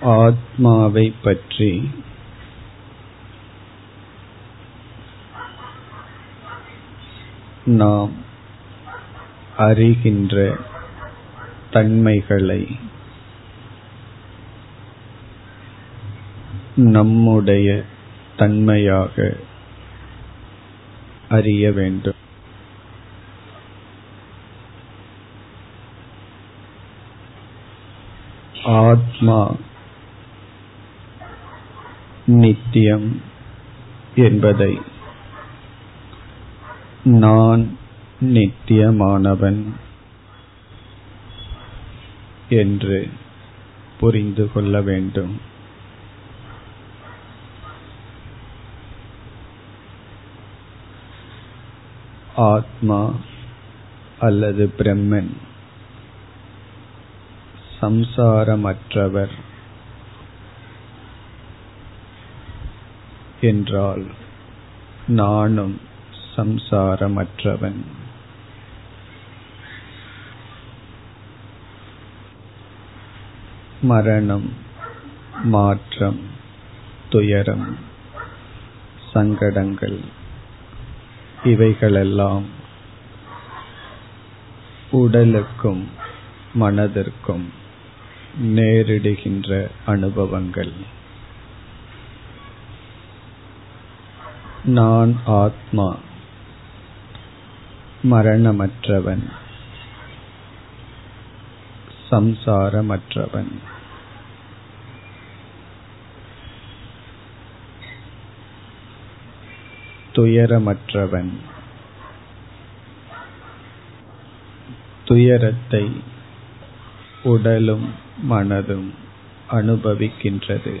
ஆத்மாவை பற்றி. நாம் அறிகின்ற தன்மைகளை நம்முடைய தன்மையாக அறிய வேண்டும். ஆத்மா நித்தியம் என்பதை. நான் நித்தியமானவன் என்று புரிந்து கொள்ள வேண்டும். ஆத்மா அல்லது பிரம்மன் சம்சாரமற்றவர். என்றால் நானும் சம்சாரமற்றவன். மரணம் மாற்றம் துயரம் சங்கடங்கள் இவைகளெல்லாம் உடலுக்கும் மனதிற்கும் நேரிடுகின்ற அனுபவங்கள். நான் ஆத்மா. மரணமற்றவன். சம்சாரமற்றவன். துயரமற்றவன். துயரத்தை உடலும் மனதும் அனுபவிக்கின்றது.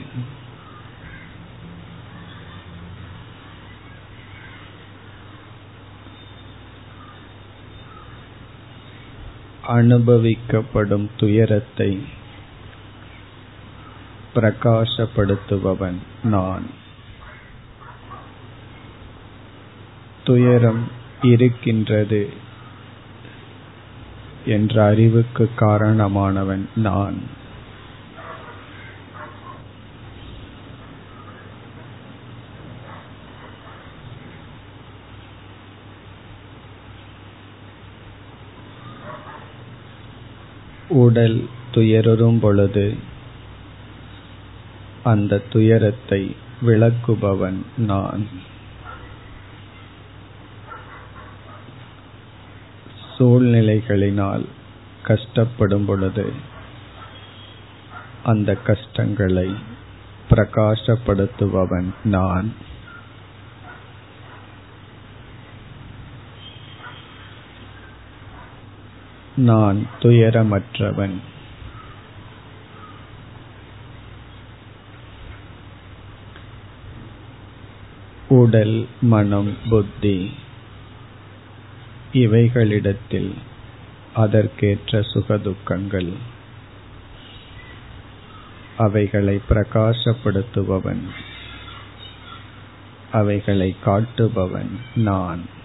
அனுபவிக்கப்படும் துயரத்தை பிரகாசப்படுத்துபவன் நான். துயரம் இருக்கின்றது என்ற அறிவுக்கு காரணமானவன் நான். உடல் துயருறும் பொழுது அந்த துயரத்தை விளக்குபவன் நான். சூழ்நிலைகளினால் கஷ்டப்படும் பொழுது அந்த கஷ்டங்களை பிரகாசப்படுத்துபவன் நான். நான் துயரமற்றவன். உடல் மனம் புத்தி இவைகளிடத்தில் அதற்கேற்ற சுகதுக்கங்கள். அவைகளை பிரகாசப்படுத்துபவன். அவைகளை காட்டுபவன் நான்.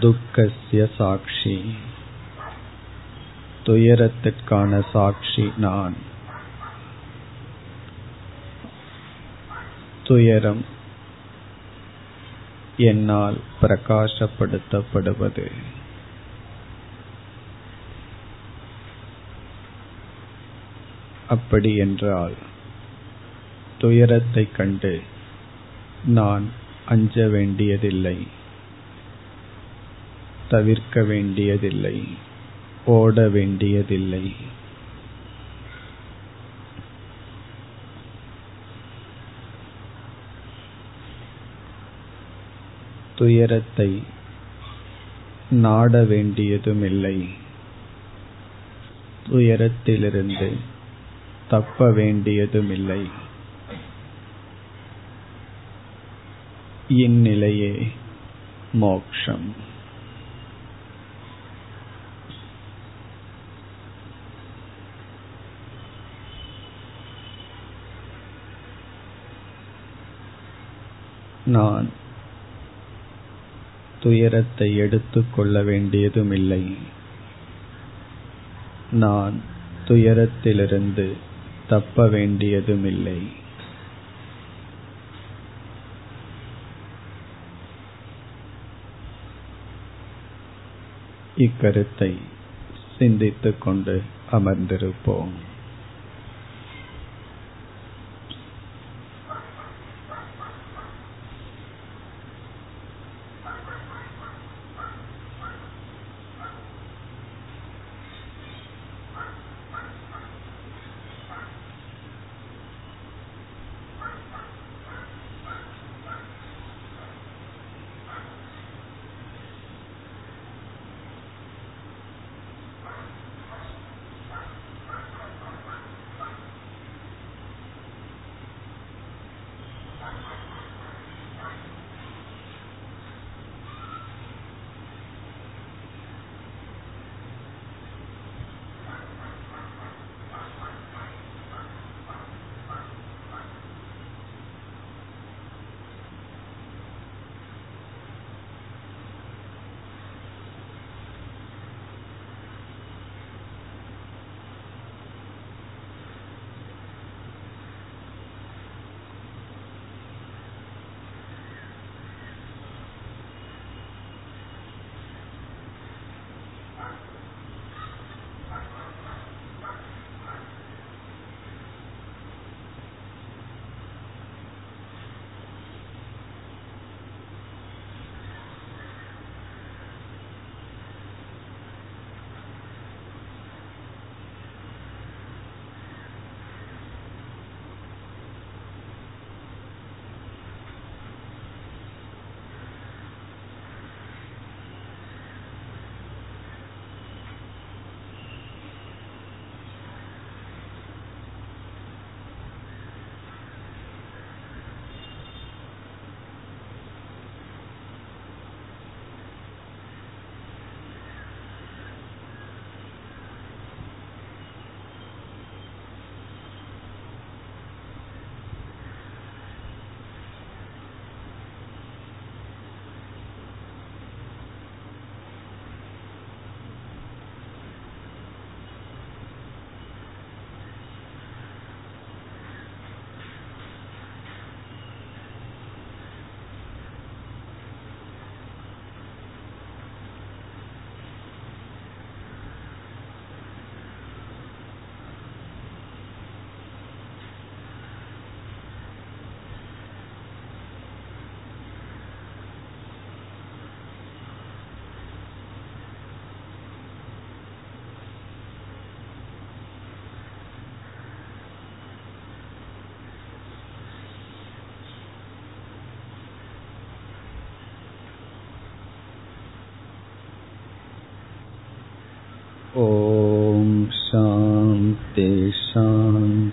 துக்கசிய சாட்சி. துயரத்திற்கான சாட்சி நான். துயரம் என்னால் பிரகாசப்படுத்தப்படுவது. அப்படி என்றால் துயரத்தைக் கண்டு நான் அஞ்ச வேண்டியதில்லை. தவிர்க்க வேண்டியதில்லை. ஓட வேண்டியதில்லை. துயரத்தை நாட வேண்டியதுமில்லை. துயரத்திலிருந்து தப்ப வேண்டியதுமில்லை. இந்நிலையே மோக்ஷம். நான் துயரத்தை எடுத்துக் கொள்ள வேண்டியதும் இல்லை நான் துயரத்திலிருந்து தப்ப வேண்டியதும் இல்லை இக்கருத்தை சிந்தித்துக் கொண்டு அமர்ந்திருப்போம். ॐ शान्ति शान्ति शान्तिः